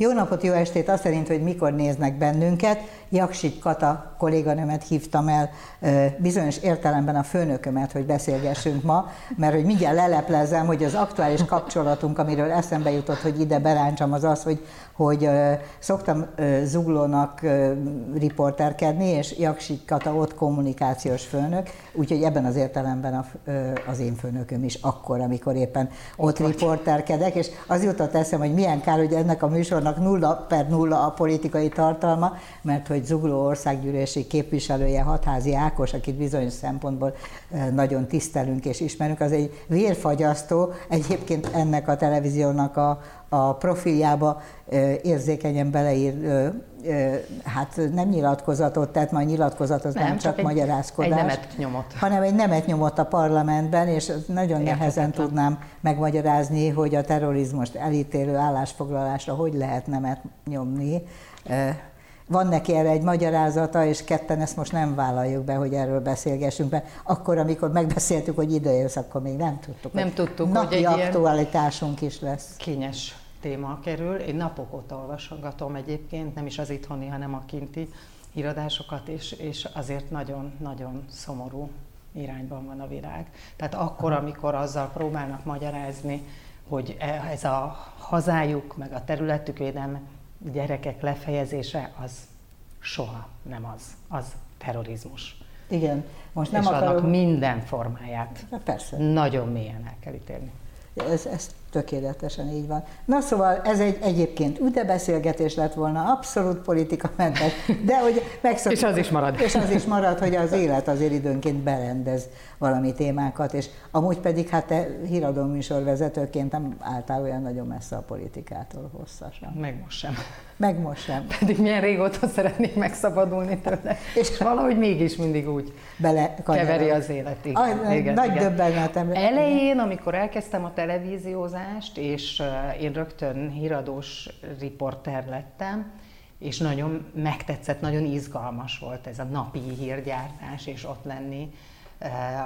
Jó napot, jó estét! Azt szerint, hogy mikor néznek bennünket. Jaksik Kata kolléganőmet hívtam el bizonyos értelemben a főnökömet, hogy beszélgessünk ma, mert hogy mindjárt leleplezem, hogy az aktuális kapcsolatunk, amiről eszembe jutott, hogy ide beráncsam, az az, hogy hogy szoktam Zuglónak riporterkedni, és Jaksik Kata ott kommunikációs főnök, úgyhogy ebben az értelemben az én főnököm is akkor, amikor éppen ott riporterkedek, és az jutott eszem, hogy milyen kár, hogy ennek a műsornak nulla per nulla a politikai tartalma, mert hogy Zugló országgyűlési képviselője Hatházi Ákos, akit bizonyos szempontból nagyon tisztelünk és ismerünk, az egy vérfagyasztó, egyébként ennek a televíziónak a, a profiljába érzékenyen beleír, hát nem nyilatkozatot, tehát majd nyilatkozat az nem, nem csak, csak egy, magyarázkodás. Egy nemet nyomott. Hanem egy nemet nyomott a parlamentben, és nagyon nehezen tudnám megmagyarázni, hogy a terrorizmust elítélő állásfoglalásra hogy lehet nemet nyomni. Van neki erre egy magyarázata, és ketten ezt most nem vállaljuk be, hogy erről beszélgessünk, mert akkor, amikor megbeszéltük, hogy ide jössz, akkor még nem tudtuk. Nem tudtuk, napi hogy egy aktualitásunk is lesz. Kényes téma kerül. Én napok óta olvasgatom egyébként, nem is az itthoni, hanem a kinti híradásokat, és, és azért nagyon-nagyon szomorú irányban van a virág. Tehát akkor, amikor azzal próbálnak magyarázni, hogy e, ez a hazájuk, meg a területük védelme, gyerekek lefejezése, az soha nem az. Az terrorizmus. Igen. Most nem és akarom... annak minden formáját Persze. nagyon mélyen el kell ítélni. Ez, ez tökéletesen így van. Na szóval ez egy egyébként üde beszélgetés lett volna, abszolút politikamentes, de hogy megszoktuk. és az is marad. És az is marad, hogy az élet azért időnként berendez valami témákat, és amúgy pedig hát te híradó műsorvezetőként nem álltál olyan nagyon messze a politikától hosszasan. Meg most sem. Meg most sem. Pedig milyen régóta szeretnék megszabadulni tőle. És valahogy mégis mindig úgy Bele keveri az élet. Igen, a, igen, nagy igen. döbbenetem. Elején, amikor elkezdtem a televíziózást, és én rögtön híradós riporter lettem, és nagyon megtetszett, nagyon izgalmas volt ez a napi hírgyártás, és ott lenni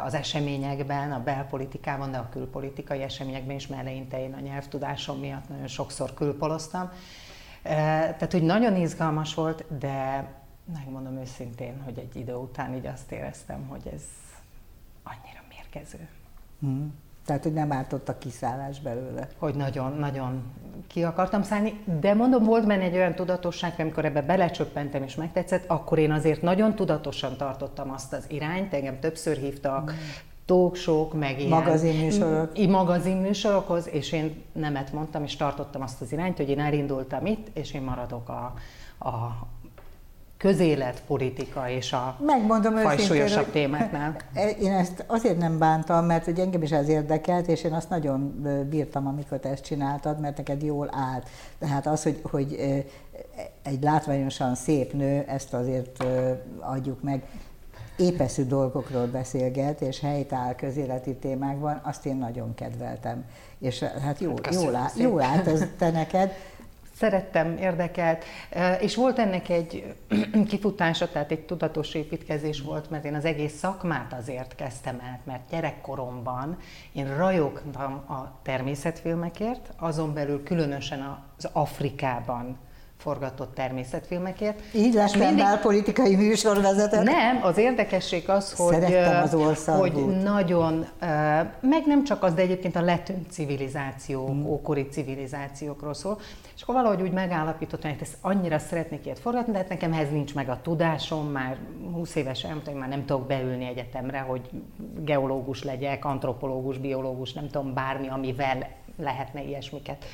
az eseményekben, a belpolitikában, de a külpolitikai eseményekben is, mert én a nyelvtudásom miatt nagyon sokszor külpoloztam. Tehát, hogy nagyon izgalmas volt, de megmondom őszintén, hogy egy idő után így azt éreztem, hogy ez annyira mérgező. Mm. Tehát, hogy nem ártott a kiszállás belőle. Hogy nagyon-nagyon ki akartam szállni, de mondom, volt benne egy olyan tudatosság, amikor ebbe belecsöppentem és megtetszett, akkor én azért nagyon tudatosan tartottam azt az irányt, engem többször hívtak, mm talkshow meg ilyen magazinműsorok. magazinműsorokhoz, és én nemet mondtam, és tartottam azt az irányt, hogy én elindultam itt, és én maradok a, a közélet, politika és a Megmondom fajsúlyosabb témáknál. Én ezt azért nem bántam, mert hogy engem is ez érdekelt, és én azt nagyon bírtam, amikor te ezt csináltad, mert neked jól állt. Tehát az, hogy, hogy egy látványosan szép nő, ezt azért adjuk meg épeszű dolgokról beszélget, és helytáll közéleti témákban, azt én nagyon kedveltem. És hát jó, hát jól, áll, jól állt ez te neked. Szerettem, érdekelt, és volt ennek egy kifutása, tehát egy tudatos építkezés volt, mert én az egész szakmát azért kezdtem el, mert gyerekkoromban én rajogtam a természetfilmekért, azon belül különösen az Afrikában forgatott természetfilmekért. Így lettem mindig... politikai műsorvezető? Nem, az érdekesség az, hogy, az hogy nagyon, meg nem csak az, de egyébként a letűnt civilizációk, hmm. ókori civilizációkról szól, és akkor valahogy úgy megállapítottam, hogy ezt annyira szeretnék ilyet forgatni, de hát nekem ehhez nincs meg a tudásom, már 20 évesen, hogy már nem tudok beülni egyetemre, hogy geológus legyek, antropológus, biológus, nem tudom, bármi, amivel lehetne ilyesmiket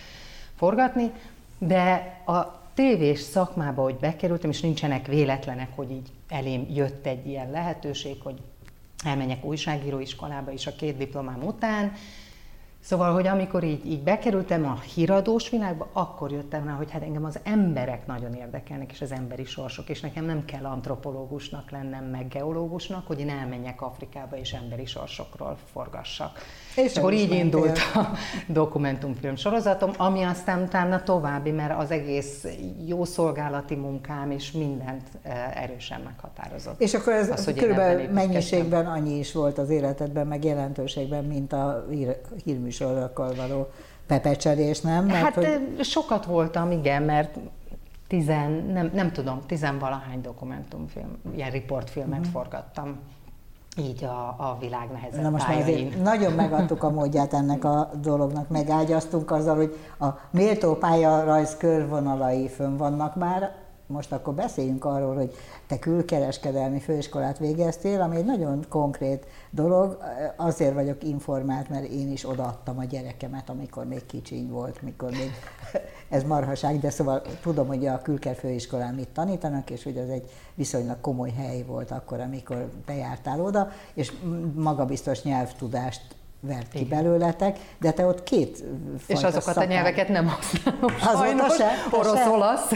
forgatni, de a tévés szakmába, hogy bekerültem, és nincsenek véletlenek, hogy így elém jött egy ilyen lehetőség, hogy elmenjek újságíróiskolába is a két diplomám után, Szóval, hogy amikor így, így bekerültem a híradós világba, akkor jöttem rá, hogy hát engem az emberek nagyon érdekelnek, és az emberi sorsok, és nekem nem kell antropológusnak lennem, meg geológusnak, hogy én elmenjek Afrikába, és emberi sorsokról forgassak. És akkor így indult a dokumentumfilm sorozatom, ami aztán utána további, mert az egész jó szolgálati munkám és mindent eh, erősen meghatározott. És akkor ez az, körülbelül mennyiségben annyi is volt az életedben, meg jelentőségben, mint a hír, hírműsorokkal való pepecselés, nem? Mert, hát hogy... sokat voltam, igen, mert tizen, nem, nem tudom, tizenvalahány dokumentumfilm, ilyen riportfilmet uh-huh. forgattam így a, a világ nehezebb Na most már azért nagyon megadtuk a módját ennek a dolognak, megágyaztunk azzal, hogy a méltó pályarajz körvonalai fönn vannak már, most akkor beszéljünk arról, hogy te külkereskedelmi főiskolát végeztél, ami egy nagyon konkrét dolog. Azért vagyok informált, mert én is odaadtam a gyerekemet, amikor még kicsiny volt, mikor még ez marhaság, de szóval tudom, hogy a külker főiskolán mit tanítanak, és hogy az egy viszonylag komoly hely volt akkor, amikor te jártál oda, és magabiztos nyelvtudást vert ki Igen. belőletek, de te ott két És azokat szakán... a nyelveket nem használom sajnos, se, orosz-olasz,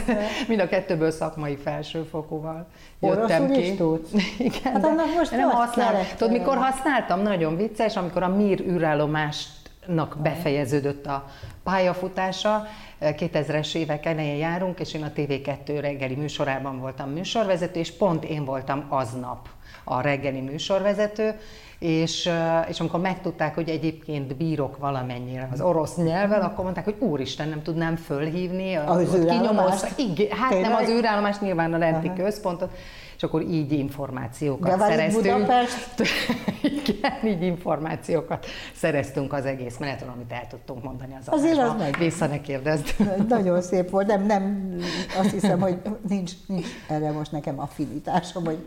mind a kettőből szakmai felsőfokúval jöttem ki. Is tudsz? Igen, hát annak most nem használom. Tudod, mikor használtam, nagyon vicces, amikor a MIR űrállomásnak befejeződött a pályafutása, 2000-es évek elején járunk, és én a TV2 reggeli műsorában voltam műsorvezető, és pont én voltam aznap a reggeli műsorvezető, és, és amikor megtudták, hogy egyébként bírok valamennyire az orosz nyelvvel, akkor mondták, hogy úristen, nem tudnám fölhívni, az kinyomozta. Igen, hát Tényleg? nem az űrállomás, nyilván a lenti Aha. központot, és akkor így információkat De szereztünk. Budapest? Igen, így információkat szereztünk az egész menetről, amit el tudtunk mondani az Azért az meg. Vissza ne kérdezd. Nagyon szép volt, nem, nem, azt hiszem, hogy nincs, nincs erre most nekem affinitásom, hogy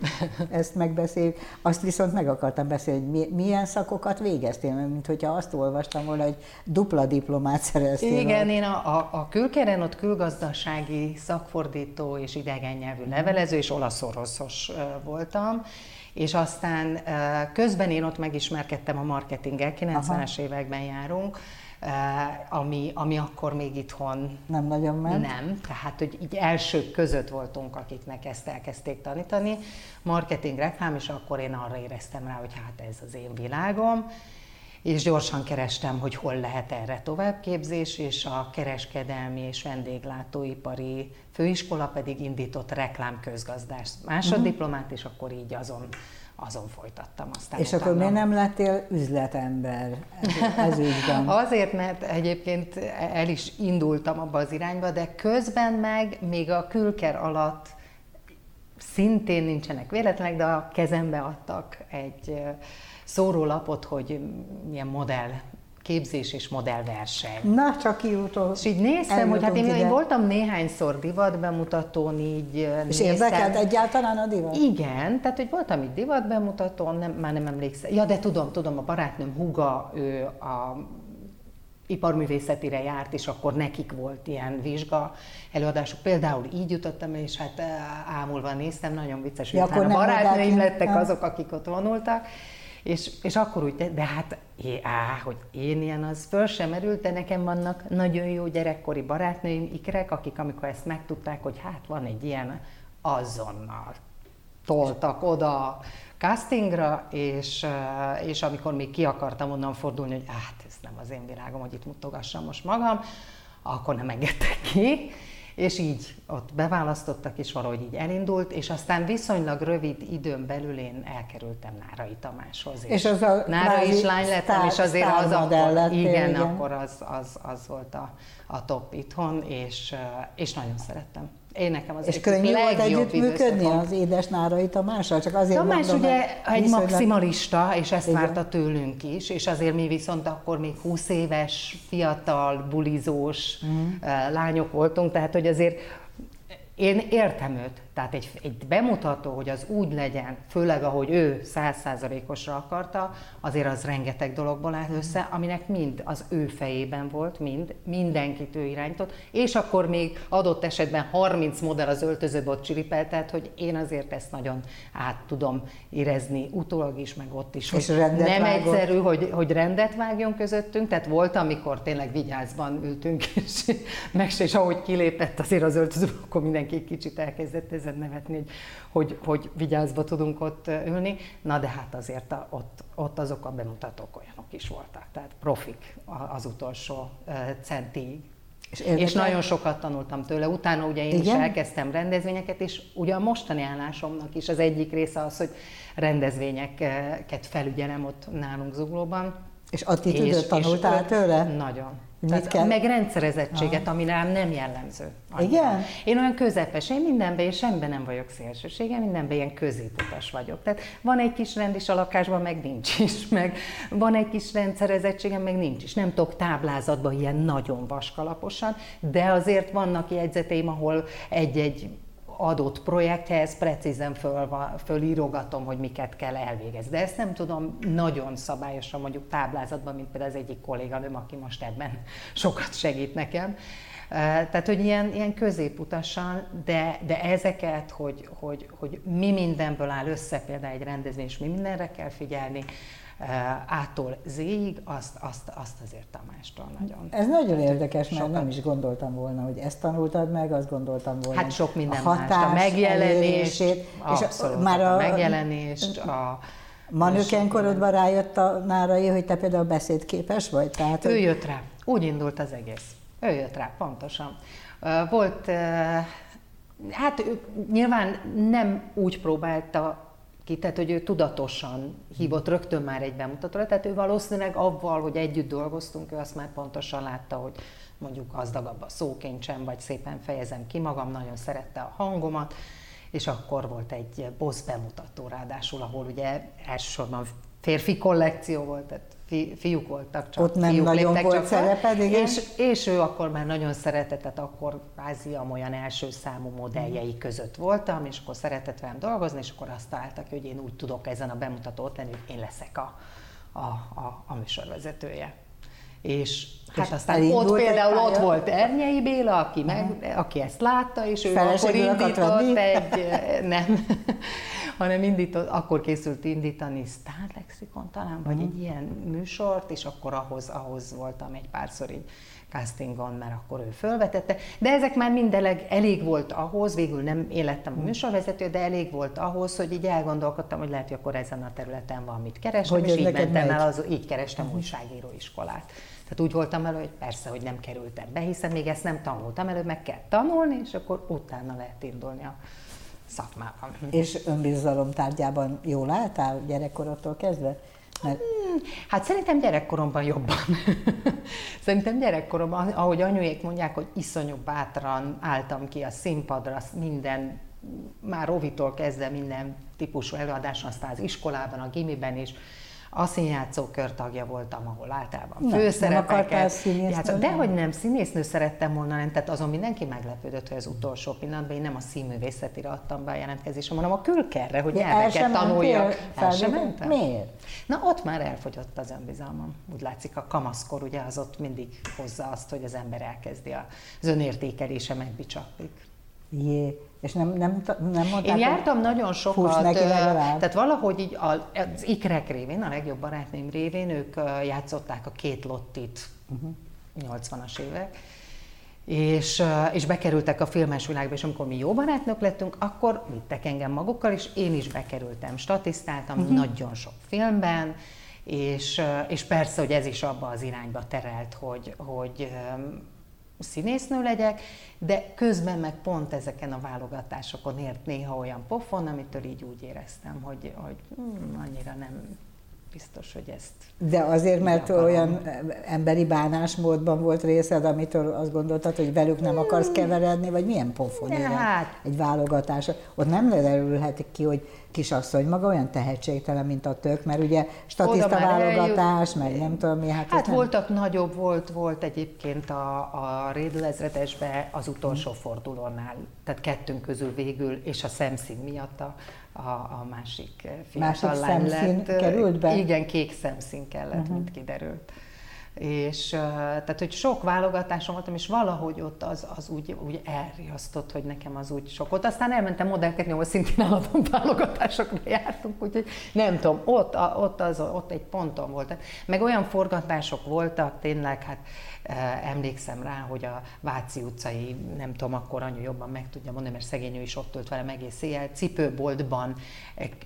ezt megbeszéljük. Azt viszont meg akartam beszélni, hogy milyen szakokat végeztél, mint hogyha azt olvastam volna, hogy dupla diplomát szereztél. Igen, én a, a, a külkeren ott külgazdasági szakfordító és idegen nyelvű levelező és olasz-oroszos voltam, és aztán közben én ott megismerkedtem a marketinggel, 90-es években járunk, ami, ami akkor még itthon nem nagyon ment. Nem, tehát hogy így elsők között voltunk, akiknek ezt elkezdték tanítani, marketing, reklám, és akkor én arra éreztem rá, hogy hát ez az én világom, és gyorsan kerestem, hogy hol lehet erre továbbképzés, és a kereskedelmi és vendéglátóipari főiskola pedig indított reklámközgazdás másoddiplomát, uh-huh. és akkor így azon azon folytattam aztán. És utána. akkor miért nem lettél üzletember ez, ügyben? Azért, mert egyébként el is indultam abba az irányba, de közben meg még a külker alatt szintén nincsenek véletlenek, de a kezembe adtak egy szórólapot, hogy milyen modell képzés és modellverseny. Na, csak kijutott. És így néztem, hogy hát én, én voltam néhányszor divatbemutatón, így És érdekelt egyáltalán a divat? Igen, tehát hogy voltam itt divatbemutatón, nem, már nem emlékszem. Ja, de tudom, tudom, a barátnőm Huga, ő a iparművészetire járt, és akkor nekik volt ilyen vizsga előadások. Például így jutottam, és hát ámulva néztem, nagyon vicces, hogy ja, a barátnőim lettek azok, akik ott vonultak. És, és akkor úgy, de hát, é, á, hogy én ilyen, az föl sem merült, de nekem vannak nagyon jó gyerekkori barátnőim, ikrek, akik amikor ezt megtudták, hogy hát van egy ilyen, azonnal toltak oda castingra, és, és amikor még ki akartam onnan fordulni, hogy hát ez nem az én világom, hogy itt mutogassam most magam, akkor nem engedtek ki, és így ott beválasztottak, és valahogy így elindult, és aztán viszonylag rövid időn belül én elkerültem Nárai Tamáshoz. És, és az a Nárai is lány lettem, és azért az akkor, igen, igen, akkor az, az, az volt a, a top itthon, és, és nagyon szerettem. Én nekem az És könnyű volt együttműködni az édes Nárai Tamással? Csak azért Tamás mondom, ugye egy viszonylag... maximalista, és ezt Igen. várta tőlünk is, és azért mi viszont akkor még 20 éves, fiatal, bulizós uh-huh. lányok voltunk, tehát hogy azért én értem őt, tehát egy, egy bemutató, hogy az úgy legyen, főleg ahogy ő százszázalékosra akarta, azért az rengeteg dologból áll össze, aminek mind az ő fejében volt, mind, mindenkit ő irányított, és akkor még adott esetben 30 modell az öltözőbe ott csiripelt, tehát hogy én azért ezt nagyon át tudom érezni, utólag is, meg ott is, és hogy nem vágott. egyszerű, hogy, hogy rendet vágjon közöttünk, tehát volt, amikor tényleg vigyázban ültünk, és meg se, és ahogy kilépett azért az öltözőbe, akkor mindenki kicsit elkezdett ezen nevetni, hogy, hogy, hogy vigyázva tudunk ott ülni. Na de hát azért a, ott, ott azok a bemutatók olyanok is voltak, tehát profik az utolsó centig. És, és nagyon sokat tanultam tőle. Utána ugye én Igen? is elkezdtem rendezvényeket, és ugye a mostani állásomnak is az egyik része az, hogy rendezvényeket felügyelem ott nálunk Zuglóban. És attitűdöt tanultál és tőle? Nagyon. Tehát kell? Meg rendszerezettséget, ami rám nem jellemző. Annyira. Igen? Én olyan közepes, én mindenben, és semmiben nem vagyok szélsősége, mindenben ilyen középutas vagyok. Tehát van egy kis rend is a lakásban, meg nincs is, meg van egy kis rendszerezettségem, meg nincs is. Nem tudok táblázatban ilyen nagyon vaskalaposan, de azért vannak jegyzeteim, ahol egy-egy adott projekthez precízen föl, fölírogatom, hogy miket kell elvégezni. De ezt nem tudom nagyon szabályosan mondjuk táblázatban, mint például az egyik kolléganőm, aki most ebben sokat segít nekem. Tehát, hogy ilyen, ilyen középutasan, de, de ezeket, hogy, hogy, hogy mi mindenből áll össze például egy rendezvény, és mi mindenre kell figyelni, ától zéig, azt, azt, azt azért Tamástól nagyon. Ez nagyon érdekes, mert nem is gondoltam volna, hogy ezt tanultad meg, azt gondoltam volna. Hát sok minden a hatás, más, a megjelenést, és a, már a, a megjelenést, a Manőken korodban rájött a Nárai, hogy te például beszédképes vagy? Tehát, ő jött rá. Úgy indult az egész. Ő jött rá, pontosan. Volt, hát ő nyilván nem úgy próbálta ki, tehát hogy ő tudatosan hívott rögtön már egy bemutatóra, tehát ő valószínűleg avval, hogy együtt dolgoztunk, ő azt már pontosan látta, hogy mondjuk gazdagabb a szókincsem, vagy szépen fejezem ki magam, nagyon szerette a hangomat, és akkor volt egy boss bemutató ráadásul, ahol ugye elsősorban férfi kollekció volt, tehát fi, fiúk voltak, csak Ott nem fiúk nagyon volt csak szereped, igen? És, és ő akkor már nagyon szeretett, tehát akkor kvázi olyan első számú modelljei között voltam, és akkor szeretett velem dolgozni, és akkor azt találtak, hogy én úgy tudok ezen a bemutató lenni, hogy én leszek a, a, a, a műsorvezetője. És hát aztán ott például ott volt Ernyei Béla, aki, meg, aki ezt látta, és ő Feleségül akkor indított egy, nem, hanem indított, akkor készült indítani Star Lexikon talán, vagy uh-huh. egy ilyen műsort, és akkor ahhoz, ahhoz voltam egy párszor így castingon, mert akkor ő fölvetette. De ezek már mindeleg elég volt ahhoz, végül nem élettem a mhm. műsorvezető, de elég volt ahhoz, hogy így elgondolkodtam, hogy lehet, hogy akkor ezen a területen van mit keresem, hogy és így mentem el, az, így kerestem uh-huh. újságíróiskolát. Tehát úgy voltam elő, hogy persze, hogy nem kerültem be, hiszen még ezt nem tanultam, előbb meg kell tanulni, és akkor utána lehet indulni a szakmában. És önbizalom tárgyában jól álltál gyerekkorodtól kezdve? Mert... Hmm, hát szerintem gyerekkoromban jobban. szerintem gyerekkoromban, ahogy anyuék mondják, hogy iszonyú bátran álltam ki a színpadra, minden, már rovitól kezdve minden típusú előadáson, aztán az iskolában, a gimiben is, a színjátszó körtagja voltam, ahol általában főszerepeket játszottam. De hogy nem, színésznő szerettem volna lenni, tehát azon mindenki meglepődött, hogy az utolsó pillanatban én nem a színművészetire adtam be a jelentkezésem, hanem a külkerre, hogy nyelveket tanuljak. El sem mentem. Miért? Na ott már elfogyott az önbizalmam. Úgy látszik, a kamaszkor ugye az ott mindig hozza azt, hogy az ember elkezdi az önértékelése megbicsaklik. Jé, és nem, nem, nem mondták, Én jártam nagyon sokat, neki tehát valahogy így az ikrek révén, a legjobb barátnőim révén, ők játszották a két lottit, uh-huh. 80-as évek, és, és bekerültek a filmes világba, és amikor mi jó barátnők lettünk, akkor vittek engem magukkal, és én is bekerültem, statisztáltam uh-huh. nagyon sok filmben, és, és persze, hogy ez is abba az irányba terelt, hogy, hogy színésznő legyek, de közben meg pont ezeken a válogatásokon ért néha olyan pofon, amitől így úgy éreztem, hogy, hogy hmm, annyira nem biztos, hogy ezt... De azért, mert akarom. olyan emberi bánásmódban volt részed, amitől azt gondoltad, hogy velük nem akarsz keveredni, vagy milyen pofon hát. egy válogatás. Ott nem derülhet ki, hogy kisasszony maga olyan tehetségtelen, mint a tök, mert ugye statiszta válogatás, eljut... meg nem tudom mi. Hát, hát voltak nem... nagyobb, volt, volt egyébként a, a Rédlezredesbe az utolsó hmm. fordulónál, tehát kettőnk közül végül, és a szemszín miatt a, a, a másik fiatal másik lány lett. került be? Igen, kék szemszín kellett, uh-huh. mint kiderült és tehát, hogy sok válogatásom voltam, és valahogy ott az, az úgy, úgy elriasztott, hogy nekem az úgy sok volt. Aztán elmentem modellkedni, ahol szintén állandóan válogatásokra jártunk, úgyhogy nem tudom, ott, ott, az, ott egy ponton volt. Meg olyan forgatások voltak, tényleg, hát emlékszem rá, hogy a Váci utcai, nem tudom, akkor anyu jobban meg tudja mondani, mert szegény ő is ott tölt velem egész éjjel, cipőboltban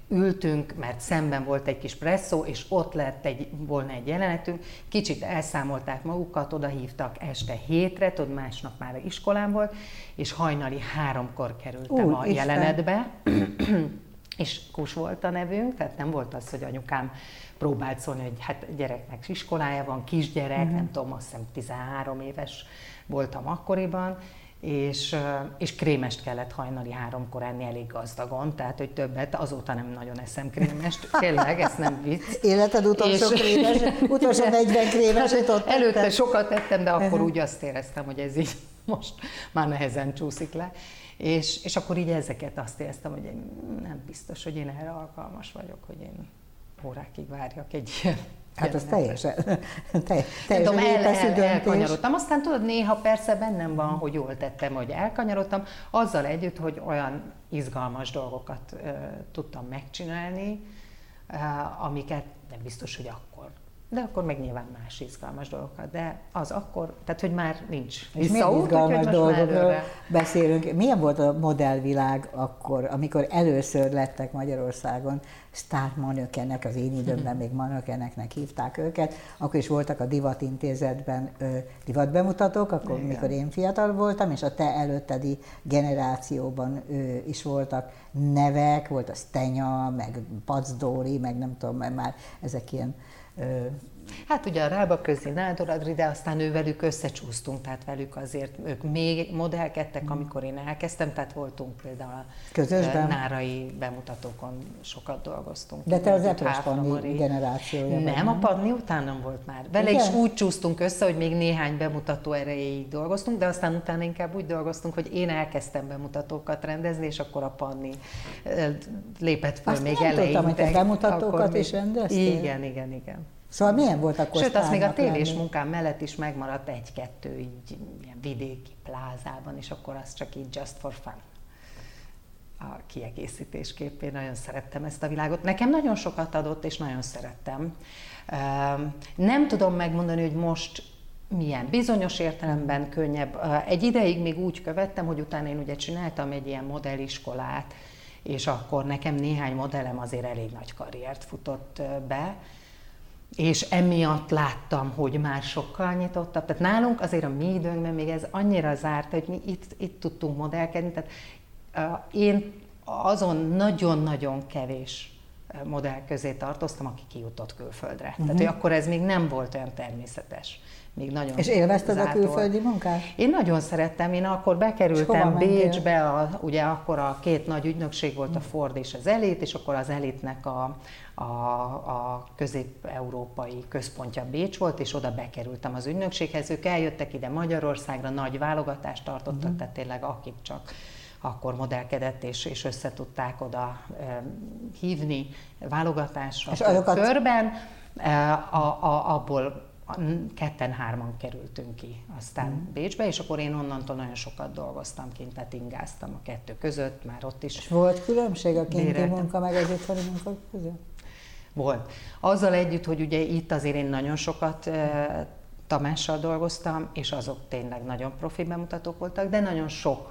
ültünk, mert szemben volt egy kis presszó, és ott lett egy, volna egy jelenetünk, kicsit elszámolták magukat, oda hívtak este hétre, tudod, másnap már iskolám volt, és hajnali háromkor kerültem Úr, a Isten. jelenetbe, és Kus volt a nevünk, tehát nem volt az, hogy anyukám próbált szólni, hogy hát gyereknek iskolája van, kisgyerek, uh-huh. nem tudom, azt hiszem 13 éves voltam akkoriban, és, és krémest kellett hajnali háromkor enni elég gazdagon, tehát hogy többet, azóta nem nagyon eszem krémest, tényleg, ez nem vicc. Életed utolsó és, krémes, utolsó 40 krémes ott Előtte tettem. sokat tettem, de akkor úgy azt éreztem, hogy ez így most már nehezen csúszik le. És, és akkor így ezeket azt éreztem, hogy én nem biztos, hogy én erre alkalmas vagyok, hogy én órákig várjak egy ilyen Hát az teljesen, te, teljesen tudom, el, el, elkanyarodtam. Aztán tudod, néha persze bennem van, hogy jól tettem, hogy elkanyarodtam, azzal együtt, hogy olyan izgalmas dolgokat uh, tudtam megcsinálni, uh, amiket nem biztos, hogy akkor de akkor meg nyilván más izgalmas dolgokat. De az akkor, tehát hogy már nincs És milyen izgalmas dolgokról beszélünk. Milyen volt a modellvilág akkor, amikor először lettek Magyarországon sztármanökenek, az én időmben még manökeneknek hívták őket, akkor is voltak a divatintézetben ö, divatbemutatók, akkor Igen. mikor én fiatal voltam, és a te előttedi generációban ö, is voltak nevek, volt a Stenya, meg Pacdóri, meg nem tudom, már ezek ilyen 呃 Hát ugye a Rába Közi Nádoradri, de aztán ővelük összecsúsztunk, tehát velük azért ők még modellkedtek, mm. amikor én elkezdtem, tehát voltunk például a Közösben? nárai bemutatókon sokat dolgoztunk. De te az Epres Panni generációja Nem, a Panni utánam volt már. Vele Igen? is úgy csúsztunk össze, hogy még néhány bemutató erejéig dolgoztunk, de aztán utána inkább úgy dolgoztunk, hogy én elkezdtem bemutatókat rendezni, és akkor a Panni lépett föl Azt még nem eleinte. Tudtam, hogy te bemutatókat is rendeztél? Igen, igen, igen. Szóval milyen volt akkor Sőt, az még a tévés lenni? munkám mellett is megmaradt egy-kettő így ilyen vidéki plázában, és akkor az csak így just for fun a kiegészítésképp. Én nagyon szerettem ezt a világot. Nekem nagyon sokat adott, és nagyon szerettem. Nem tudom megmondani, hogy most milyen. Bizonyos értelemben könnyebb. Egy ideig még úgy követtem, hogy utána én ugye csináltam egy ilyen modelliskolát, és akkor nekem néhány modellem azért elég nagy karriert futott be, és emiatt láttam, hogy már sokkal nyitottabb. Tehát nálunk azért a mi időnkben még ez annyira zárt, hogy mi itt, itt tudtunk modellkedni. Tehát uh, én azon nagyon-nagyon kevés modell közé tartoztam, aki kijutott külföldre. Uh-huh. Tehát, hogy akkor ez még nem volt olyan természetes. Még nagyon És élvezted a külföldi munkát? Én nagyon szerettem, én akkor bekerültem Bécsbe, a, ugye akkor a két nagy ügynökség volt, a Ford és az Elit, és akkor az Elitnek a, a, a közép-európai központja Bécs volt, és oda bekerültem az ügynökséghez. Ők eljöttek ide Magyarországra, nagy válogatást tartottak, uh-huh. tehát tényleg akik csak akkor modellkedett, és, és össze tudták oda hívni válogatásra és a körben. A, a, abból ketten-hárman kerültünk ki aztán mm. Bécsbe, és akkor én onnantól nagyon sokat dolgoztam kint, tehát ingáztam a kettő között, már ott is. És volt különbség a kinti béreltem. munka meg az itthoni munka között? Volt. Azzal együtt, hogy ugye itt azért én nagyon sokat Tamással dolgoztam, és azok tényleg nagyon profi bemutatók voltak, de nagyon sok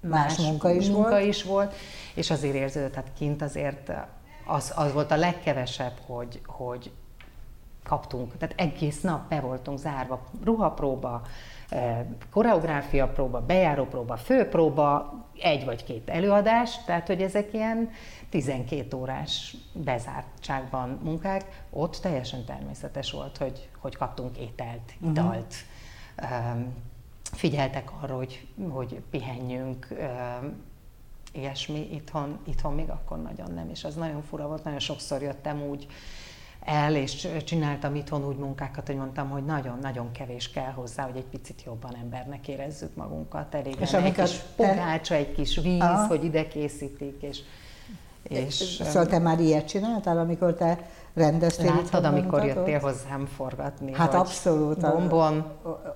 más, más munka, is, munka volt. is volt, és azért érződött, tehát kint azért az, az volt a legkevesebb, hogy, hogy kaptunk, tehát egész nap be voltunk zárva, ruhapróba, koreográfia próba, bejáró próba, főpróba, egy vagy két előadás, tehát hogy ezek ilyen 12 órás bezártságban munkák, ott teljesen természetes volt, hogy, hogy kaptunk ételt, mhm. italt, uh-huh. Figyeltek arra, hogy, hogy pihenjünk, ilyesmi itthon, itthon még akkor nagyon nem, és az nagyon fura volt, nagyon sokszor jöttem úgy el, és csináltam itthon úgy munkákat, hogy mondtam, hogy nagyon-nagyon kevés kell hozzá, hogy egy picit jobban embernek érezzük magunkat. Elég és egy kis pogácsa, egy kis víz, Aha. hogy ide készítik, és és, szóval te már ilyet csináltál, amikor te rendeztél Láttad, amikor jöttél hozzám forgatni. Hát abszolút. Bombon,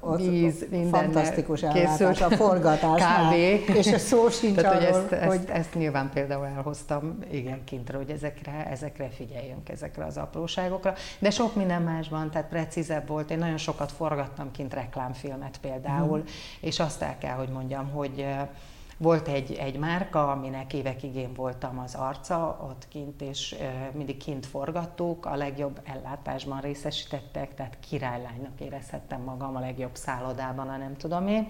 a, víz, minden Fantasztikus ellátás a forgatás. Kávé. És a szó sincs Tehát, arról, hogy, ezt, hogy... Ezt, ezt nyilván például elhoztam igen kintre, hogy ezekre, ezekre figyeljünk, ezekre az apróságokra. De sok minden másban, tehát precízebb volt. Én nagyon sokat forgattam kint reklámfilmet például, hmm. és azt el kell, hogy mondjam, hogy volt egy, egy márka, aminek évekig én voltam az arca ott kint, és mindig kint forgattuk, a legjobb ellátásban részesítettek, tehát királylánynak érezhettem magam a legjobb szállodában, a nem tudom én.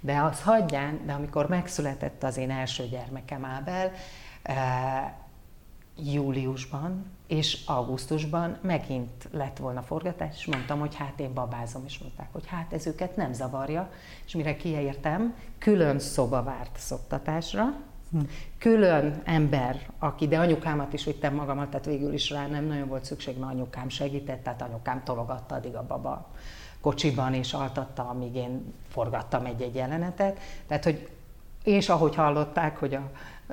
De az hagyján, de amikor megszületett az én első gyermekem Ábel, júliusban és augusztusban megint lett volna forgatás, és mondtam, hogy hát én babázom, és mondták, hogy hát ez őket nem zavarja, és mire kiértem, külön szoba várt szoktatásra, hm. külön ember, aki, de anyukámat is vittem magamat, tehát végül is rá nem nagyon volt szükség, mert anyukám segített, tehát anyukám tologatta addig a baba kocsiban, és altatta, amíg én forgattam egy-egy jelenetet. Tehát, hogy és ahogy hallották, hogy a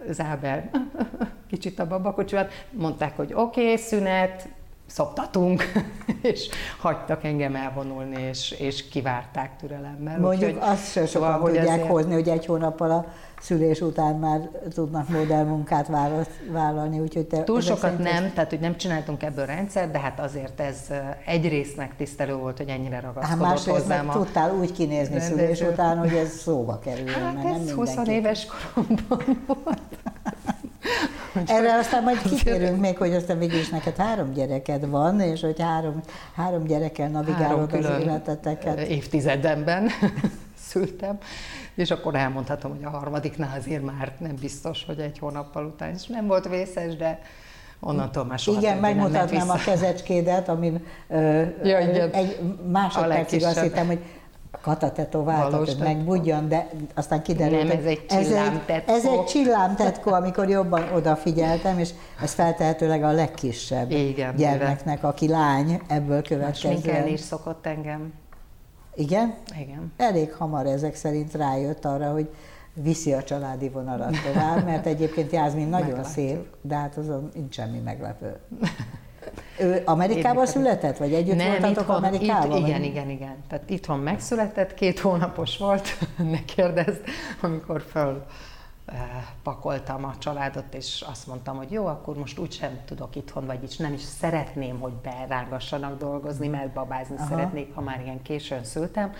Zábel kicsit a babakocsiban, mondták, hogy oké, okay, szünet, szoptatunk, és hagytak engem elvonulni, és, és kivárták türelemmel. Mondjuk Úgyhogy, azt se sokan tudják ezért... hozni, hogy egy hónappal a szülés után már tudnak modellmunkát vállalni, úgyhogy te... Túl sokat nem, tehát hogy nem csináltunk ebből rendszer, de hát azért ez egy résznek tisztelő volt, hogy ennyire ragaszkodott hát hozzám. a tudtál úgy kinézni rendező. szülés után, hogy ez szóba kerül. Hát mert ez nem 20 éves koromban volt. Erre aztán majd kitérünk még, hogy aztán végül is neked három gyereked van, és hogy három, három gyerekkel navigálod három az életeteket. évtizedemben szültem, és akkor elmondhatom, hogy a harmadiknál azért már nem biztos, hogy egy hónappal után is nem volt vészes, de onnantól már soha Igen, megmutatnám a kezecskédet, amin ja, igen. egy másodpercig azt hittem, hogy Kata tetováltak, hogy megbudjon, de aztán kiderült, nem, ez egy csillámtetkó. Ez egy, ez egy csillámtetkó, amikor jobban odafigyeltem, és ez feltehetőleg a legkisebb Igen, gyermeknek, aki lány, ebből következően. is szokott engem. Igen? Igen. Elég hamar ezek szerint rájött arra, hogy viszi a családi vonalat tovább, mert egyébként Jászmin nagyon Meglátjuk. szép, de hát azon nincs semmi meglepő. Ő Amerikában született, vagy együtt Nem, voltatok itthon, Amerikában? Itt, igen, igen, igen. Tehát itthon megszületett, két hónapos volt, ne kérdezd, amikor föl eh, pakoltam a családot, és azt mondtam, hogy jó, akkor most úgysem tudok itthon, vagyis nem is szeretném, hogy berángassanak dolgozni, mert babázni Aha. szeretnék, ha már ilyen későn szültem,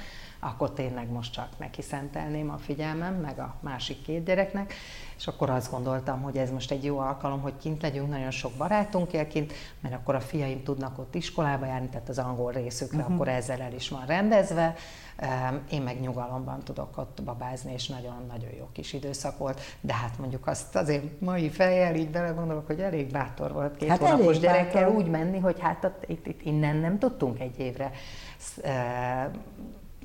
akkor tényleg most csak neki szentelném a figyelmem, meg a másik két gyereknek, és akkor azt gondoltam, hogy ez most egy jó alkalom, hogy kint legyünk, nagyon sok barátunk él kint, mert akkor a fiaim tudnak ott iskolába járni, tehát az angol részükre uh-huh. akkor ezzel el is van rendezve, én meg nyugalomban tudok ott babázni, és nagyon-nagyon jó kis időszak volt, de hát mondjuk azt azért mai fejjel így belegondolok, hogy elég bátor volt két hát hónapos gyerekkel bátor. úgy menni, hogy hát itt, itt innen nem tudtunk egy évre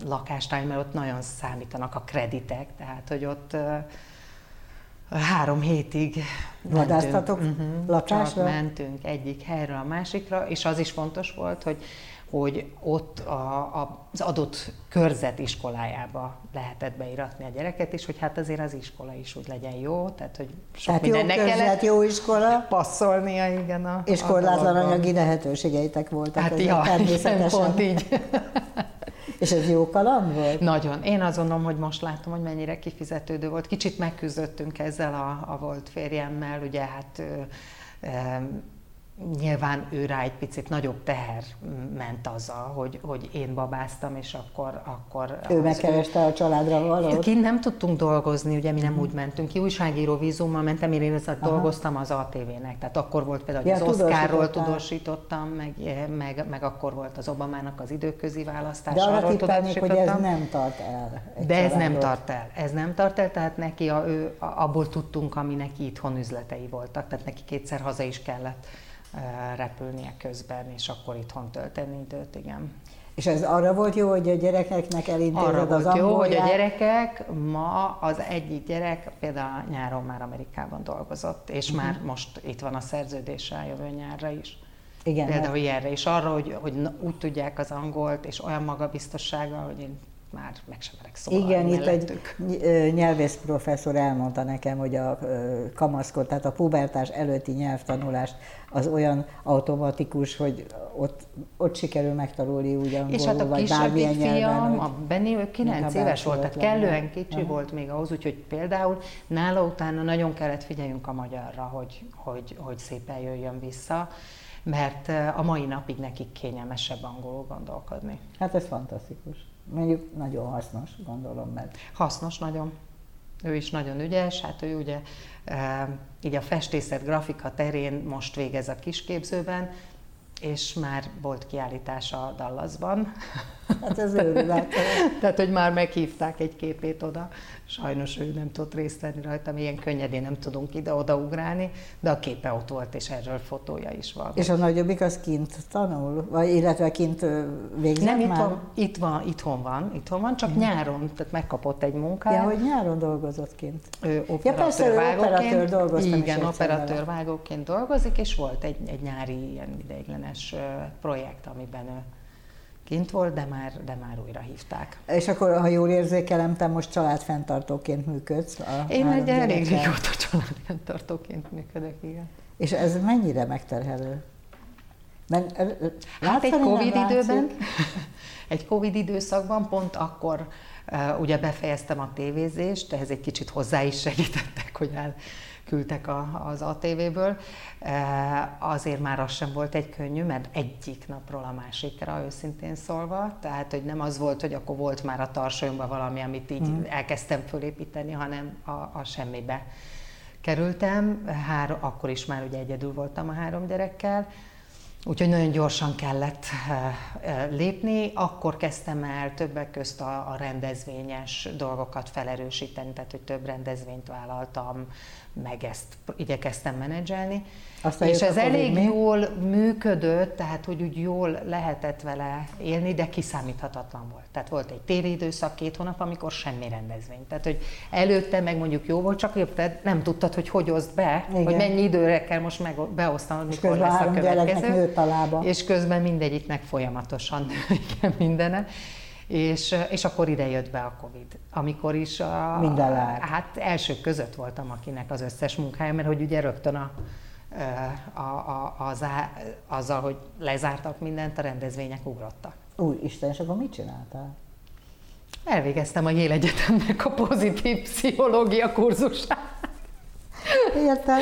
lakást mert ott nagyon számítanak a kreditek, tehát hogy ott három hétig Vadáztatok mentünk, uh-huh, lakásra? mentünk egyik helyről a másikra, és az is fontos volt, hogy hogy ott a, a, az adott körzet iskolájába lehetett beiratni a gyereket, és hogy hát azért az iskola is úgy legyen jó, tehát hogy sok tehát mindennek jó körzet, kellett jó iskola. passzolnia, igen. A, és korlátlan anyagi lehetőségeitek voltak. Hát ja, természetesen. pont így. És ez jó kaland volt? Nagyon. Én azt gondolom, hogy most látom, hogy mennyire kifizetődő volt. Kicsit megküzdöttünk ezzel a, a volt férjemmel, ugye hát nyilván ő rá egy picit nagyobb teher ment azzal, hogy, hogy én babáztam, és akkor... akkor ő megkereste a családra valót? Kint nem tudtunk dolgozni, ugye mi nem mm. úgy mentünk ki, újságíró vízummal mentem, én ezt dolgoztam az ATV-nek, tehát akkor volt például, hogy ja, az Oszkárról tudósítottam, meg, meg, meg akkor volt az Obamának az időközi választása. De arra tippelnék, hogy ez nem tart el. De ez nem tart el, ez nem tart el, tehát neki a, ő, abból tudtunk, ami neki itthon üzletei voltak, tehát neki kétszer haza is kellett repülnie közben, és akkor itthon tölteni időt, igen. És ez arra volt jó, hogy a gyerekeknek elintézed arra az volt jó, hogy a gyerekek, ma az egyik gyerek például nyáron már Amerikában dolgozott, és uh-huh. már most itt van a szerződése a jövő nyárra is. Igen, például mert... ilyenre, és arra, hogy, hogy úgy tudják az angolt, és olyan magabiztossággal, hogy én már meg sem merek szólalni Igen, mellettük. itt egy nyelvész professzor elmondta nekem, hogy a kamaszkor, tehát a pubertás előtti nyelvtanulást az olyan automatikus, hogy ott, ott sikerül megtanulni úgy angolul, És hát a vagy kisebbik fiam, a Benni, ő 9 éves volt, tehát kellően kicsi Aha. volt még ahhoz, úgyhogy például nála utána nagyon kellett figyeljünk a magyarra, hogy, hogy, hogy szépen jöjjön vissza mert a mai napig nekik kényelmesebb angolul gondolkodni. Hát ez fantasztikus mondjuk nagyon hasznos, gondolom, mert... Hasznos nagyon. Ő is nagyon ügyes, hát ő ugye e, így a festészet, grafika terén most végez a kisképzőben, és már volt kiállítása Dallasban. Hát ez őrület. Tehát, hogy már meghívták egy képét oda. Sajnos ő nem tudott részt venni rajta, ilyen könnyedén nem tudunk ide-oda ugrálni, de a képe ott volt, és erről fotója is van. És a nagyobbik az kint tanul? Vagy illetve kint végzett Nem, már? itt van, itt van, itthon van, itthon van, csak nyáron, tehát megkapott egy munkát. Ja, hogy nyáron dolgozott kint. Ő Ja, persze, ő operatőr dolgoztam is Igen, operatőr vágóként dolgozik, és volt egy, egy nyári ilyen ideiglenes projekt, amiben ő kint volt, de már, de már újra hívták. És akkor, ha jól érzékelem, te most családfenntartóként működsz. A Én egy elég régóta családfenntartóként működök, igen. És ez mennyire megterhelő? Ö, Hát egy Covid időben, egy Covid időszakban pont akkor ugye befejeztem a tévézést, ehhez egy kicsit hozzá is segítettek, hogy elküldtek a, az ATV-ből. Azért már az sem volt egy könnyű, mert egyik napról a másikra, őszintén szólva. Tehát, hogy nem az volt, hogy akkor volt már a tarsolyomban valami, amit így Mhm. elkezdtem fölépíteni, hanem a, a semmibe kerültem. Három, akkor is már ugye egyedül voltam a három gyerekkel, Úgyhogy nagyon gyorsan kellett eh, eh, lépni, akkor kezdtem el többek közt a, rendezvényes dolgokat felerősíteni, tehát hogy több rendezvényt vállaltam, meg ezt igyekeztem menedzselni. Aztán és ez elég mi? jól működött, tehát hogy úgy jól lehetett vele élni, de kiszámíthatatlan volt. Tehát volt egy téli időszak, két hónap, amikor semmi rendezvény. Tehát, hogy előtte meg mondjuk jó volt, csak érted, nem tudtad, hogy hogy oszd be, Igen. hogy mennyi időre kell most meg beosztanod, És mikor közben lesz a következő. nőtt a lába. És közben mindegyiknek folyamatosan igen, mindene. És, és akkor ide jött be a Covid, amikor is a, Minden lehet. hát elsők között voltam, akinek az összes munkája, mert hogy ugye rögtön a, a, a, az, á- azzal, hogy lezártak mindent, a rendezvények ugrottak. Új, Isten, és akkor mit csináltál? Elvégeztem a Yale Egyetemnek a pozitív pszichológia kurzusát. Értem.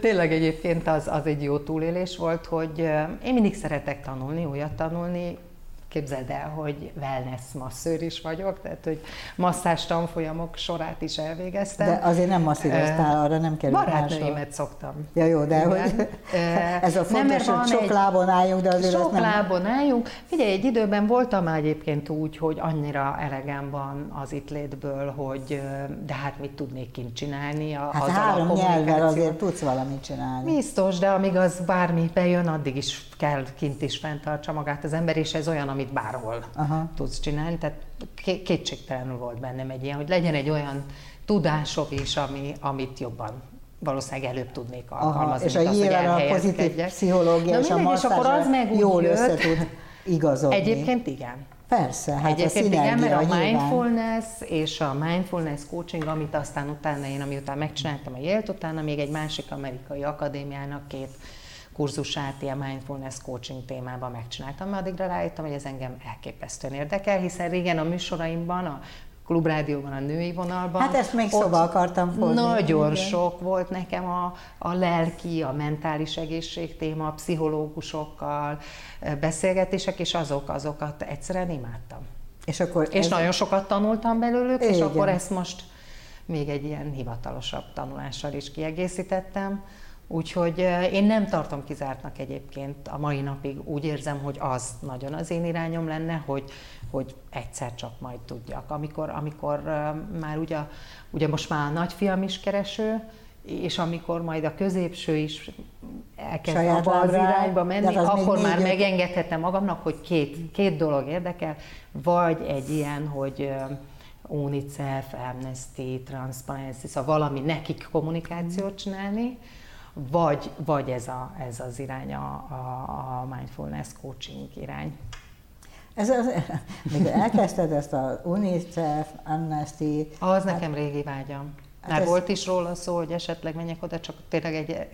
Tényleg egyébként az, az egy jó túlélés volt, hogy én mindig szeretek tanulni, újat tanulni. Képzeld el, hogy wellness masszőr is vagyok, tehát hogy masszás tanfolyamok sorát is elvégeztem. De azért nem masszíroztál, arra nem kerül máshol. Barátnőimet szoktam. Ja jó, de Igen. hogy ez a nem, fontos, van hogy sok egy- lábon álljunk, de azért Sok nem... lábon álljunk. Figyelj, egy időben voltam már egyébként úgy, hogy annyira elegem van az itt létből, hogy de hát mit tudnék kint csinálni. A, Hát három nyelvvel azért tudsz valamit csinálni. Biztos, de amíg az bármi bejön, addig is kell kint is fenntartsa magát az ember, és ez olyan, amit bárhol Aha. tudsz csinálni. Tehát ké- kétségtelenül volt bennem egy ilyen, hogy legyen egy olyan tudásom is, ami, amit jobban valószínűleg előbb tudnék alkalmazni, és a mint az, hogy nyilván a pozitív pszichológia Na és a és akkor az meg úgy jól jött. össze tud igazodni. Egyébként igen. Persze, hát Egyébként a igen, mert a nyilván. mindfulness és a mindfulness coaching, amit aztán utána én, amiután megcsináltam a Yale-t, utána még egy másik amerikai akadémiának két kurzusát ilyen mindfulness coaching témában megcsináltam, mert addigra rájöttem, hogy ez engem elképesztően érdekel, hiszen régen a műsoraimban, a klubrádióban, a női vonalban. Hát ezt még szóba akartam hozni. Nagyon Igen. sok volt nekem a, a lelki, a mentális egészség téma, a pszichológusokkal beszélgetések, és azok, azokat egyszerűen imádtam. És akkor És ez, nagyon sokat tanultam belőlük, és Igen. akkor ezt most még egy ilyen hivatalosabb tanulással is kiegészítettem. Úgyhogy eh, én nem tartom kizártnak egyébként a mai napig. Úgy érzem, hogy az nagyon az én irányom lenne, hogy, hogy egyszer csak majd tudjak. Amikor, amikor eh, már ugye, ugye most már a nagyfiam is kereső, és amikor majd a középső is elkezd Saját abba az irányba menni, de az akkor már négy-öt- megengedhetem magamnak, hogy két, két dolog érdekel, vagy egy ilyen, hogy ö, UNICEF, Amnesty, Transparency, szóval valami nekik kommunikációt csinálni, vagy, vagy ez, a, ez az irány, a, a, a mindfulness coaching irány. ez az, még elkezdted ezt a UNICEF, Amnesty, Az nekem régi vágyam. Hát Már ez- volt is róla szó, hogy esetleg menjek oda, csak tényleg egy,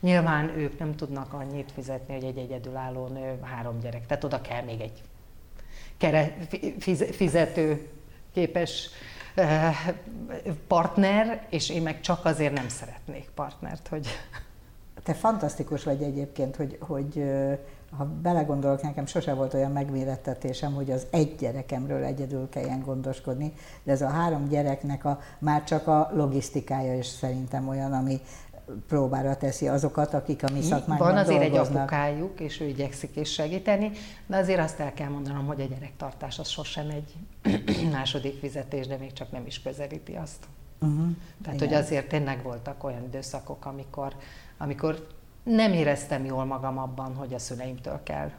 nyilván ők nem tudnak annyit fizetni, hogy egy egyedülálló nő, három gyerek. Tehát oda kell még egy kere, fiz- fizető képes partner, és én meg csak azért nem szeretnék partnert, hogy Te fantasztikus vagy egyébként, hogy, hogy ha belegondolok, nekem sose volt olyan megmérettetésem, hogy az egy gyerekemről egyedül kelljen gondoskodni, de ez a három gyereknek a, már csak a logisztikája is szerintem olyan, ami próbára teszi azokat, akik a mi szakmánkban Van azért dolgoznak. egy apukájuk, és ő igyekszik is segíteni, de azért azt el kell mondanom, hogy a gyerektartás az sosem egy második fizetés, de még csak nem is közelíti azt. Uh-huh. Tehát, Igen. hogy azért tényleg voltak olyan időszakok, amikor, amikor nem éreztem jól magam abban, hogy a szüleimtől kell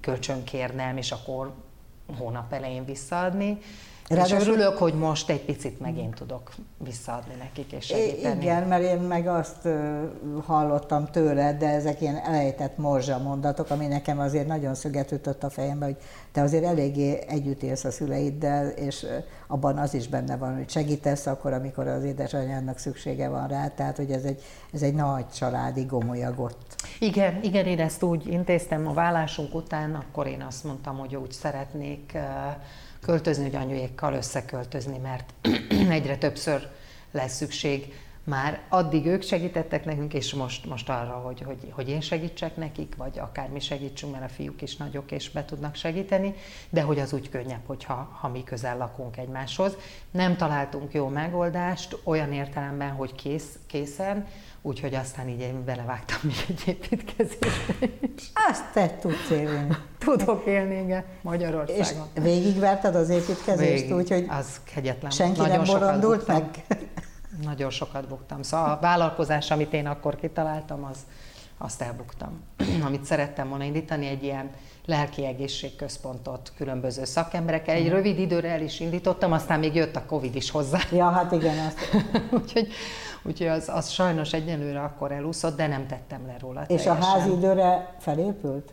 kölcsönkérnem, és akkor hónap elején visszaadni. Ráadásul... És örülök, hogy most egy picit megint tudok visszaadni nekik és segíteni. Igen, mert én meg azt hallottam tőled, de ezek ilyen elejtett morzsa mondatok, ami nekem azért nagyon szöget ütött a fejembe, hogy te azért eléggé együtt élsz a szüleiddel, és abban az is benne van, hogy segítesz akkor, amikor az édesanyádnak szüksége van rá, tehát hogy ez egy, ez egy nagy családi gomolyag ott. Igen, igen, én ezt úgy intéztem a vállásunk után, akkor én azt mondtam, hogy úgy szeretnék költözni, hogy anyuékkal összeköltözni, mert egyre többször lesz szükség. Már addig ők segítettek nekünk, és most, most arra, hogy, hogy, hogy én segítsek nekik, vagy akár mi segítsünk, mert a fiúk is nagyok, és be tudnak segíteni, de hogy az úgy könnyebb, hogyha ha mi közel lakunk egymáshoz. Nem találtunk jó megoldást olyan értelemben, hogy kész, készen, Úgyhogy aztán így én belevágtam még egy építkezésbe is. Azt te tudsz élni. Tudok élni, igen, Magyarországon. És végigverted az építkezést, úgyhogy az kegyetlen. senki Nagyon nem borondult meg? Nagyon sokat buktam. Szóval a vállalkozás, amit én akkor kitaláltam, az, azt elbuktam. amit szerettem volna indítani, egy ilyen lelki egészségközpontot különböző szakemberekkel. Egy mhm. rövid időre el is indítottam, aztán még jött a Covid is hozzá. Ja, hát igen. Azt... úgyhogy úgyhogy az, az sajnos egyenlőre akkor elúszott, de nem tettem le róla És teljesen. a ház időre felépült?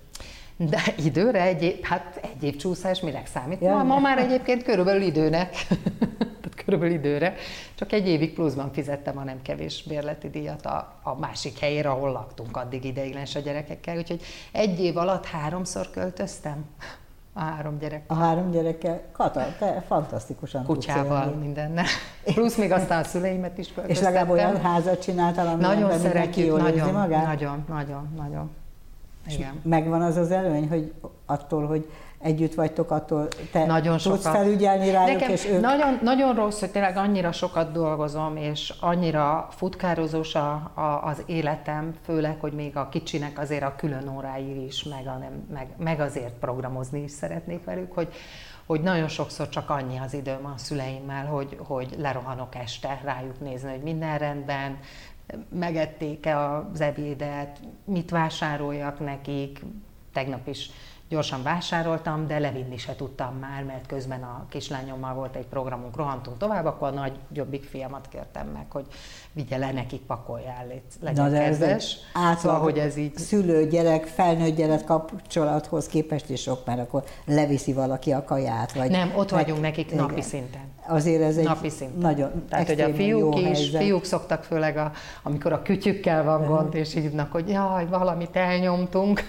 De időre, egy hát egy év csúszás mire számít? Ja, ma, ma már egyébként körülbelül időnek, tehát körülbelül időre, csak egy évig pluszban fizettem a nem kevés bérleti díjat a, a másik helyére, ahol laktunk addig ideiglenes a gyerekekkel, úgyhogy egy év alatt háromszor költöztem. A három gyerek. A három gyerekkel, Kata, te fantasztikusan Kutyával, mindennel. Plusz még aztán a szüleimet is És legalább olyan házat csináltál, ami nagyon szeretjük, nagyon, magát? Nagyon, nagyon, nagyon. Igen. megvan az az előny, hogy attól, hogy együtt vagytok, attól te nagyon tudsz sokat. felügyelni rájuk, Nekem és ők... Nagyon, nagyon rossz, hogy tényleg annyira sokat dolgozom, és annyira futkározós a, a, az életem, főleg, hogy még a kicsinek azért a külön órái is, meg, a nem, meg, meg azért programozni is szeretnék velük, hogy, hogy nagyon sokszor csak annyi az időm a szüleimmel, hogy, hogy lerohanok este rájuk nézni, hogy minden rendben, megették-e az ebédet, mit vásároljak nekik, tegnap is gyorsan vásároltam, de levinni se tudtam már, mert közben a kislányommal volt egy programunk, rohantunk tovább, akkor a nagy jobbik fiamat kértem meg, hogy vigye le nekik, pakoljál, legyen Na, de kedves. Ez szóval, hogy ez így... Szülő-gyerek, felnőtt gyerek kapcsolathoz képest is sok, mert akkor leviszi valaki a kaját. Vagy Nem, ott vagyunk nekik igen. napi szinten. Azért ez egy napi szinten. nagyon Tehát, hogy a fiúk is, helyzet. fiúk szoktak főleg, a, amikor a kütyükkel van gond, és hívnak, hogy jaj, valamit elnyomtunk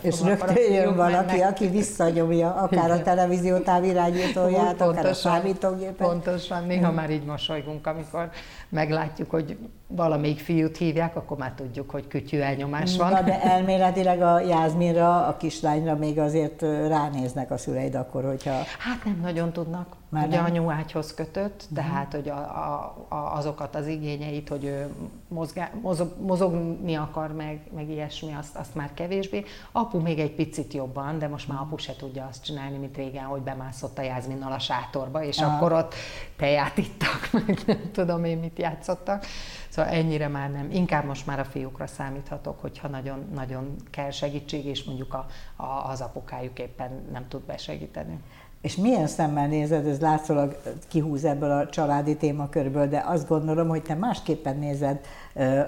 és rögtön jön valaki, mennek. aki visszanyomja akár a televízió távirányítóját, akár a számítógépet. Pontosan, néha már így mosolygunk, amikor meglátjuk, hogy valamelyik fiút hívják, akkor már tudjuk, hogy kütyű elnyomás van. Na, de elméletileg a Jászminra, a kislányra még azért ránéznek a szüleid akkor, hogyha... Hát nem nagyon tudnak. Már Ugye nem? anyu ágyhoz kötött, uh-huh. tehát hogy a, a, a, azokat az igényeit, hogy ő mozgá, mozog, mozogni akar, meg, meg ilyesmi, azt, azt már kevésbé. Apu még egy picit jobban, de most már apu se tudja azt csinálni, mint régen, hogy bemászott a Jászminnal a sátorba, és uh-huh. akkor ott teját ittak, meg nem tudom én mit játszottak. Szóval ennyire már nem. Inkább most már a fiúkra számíthatok, hogyha nagyon, nagyon kell segítség, és mondjuk a, a, az apukájuk éppen nem tud besegíteni. És milyen szemmel nézed, ez látszólag kihúz ebből a családi témakörből, de azt gondolom, hogy te másképpen nézed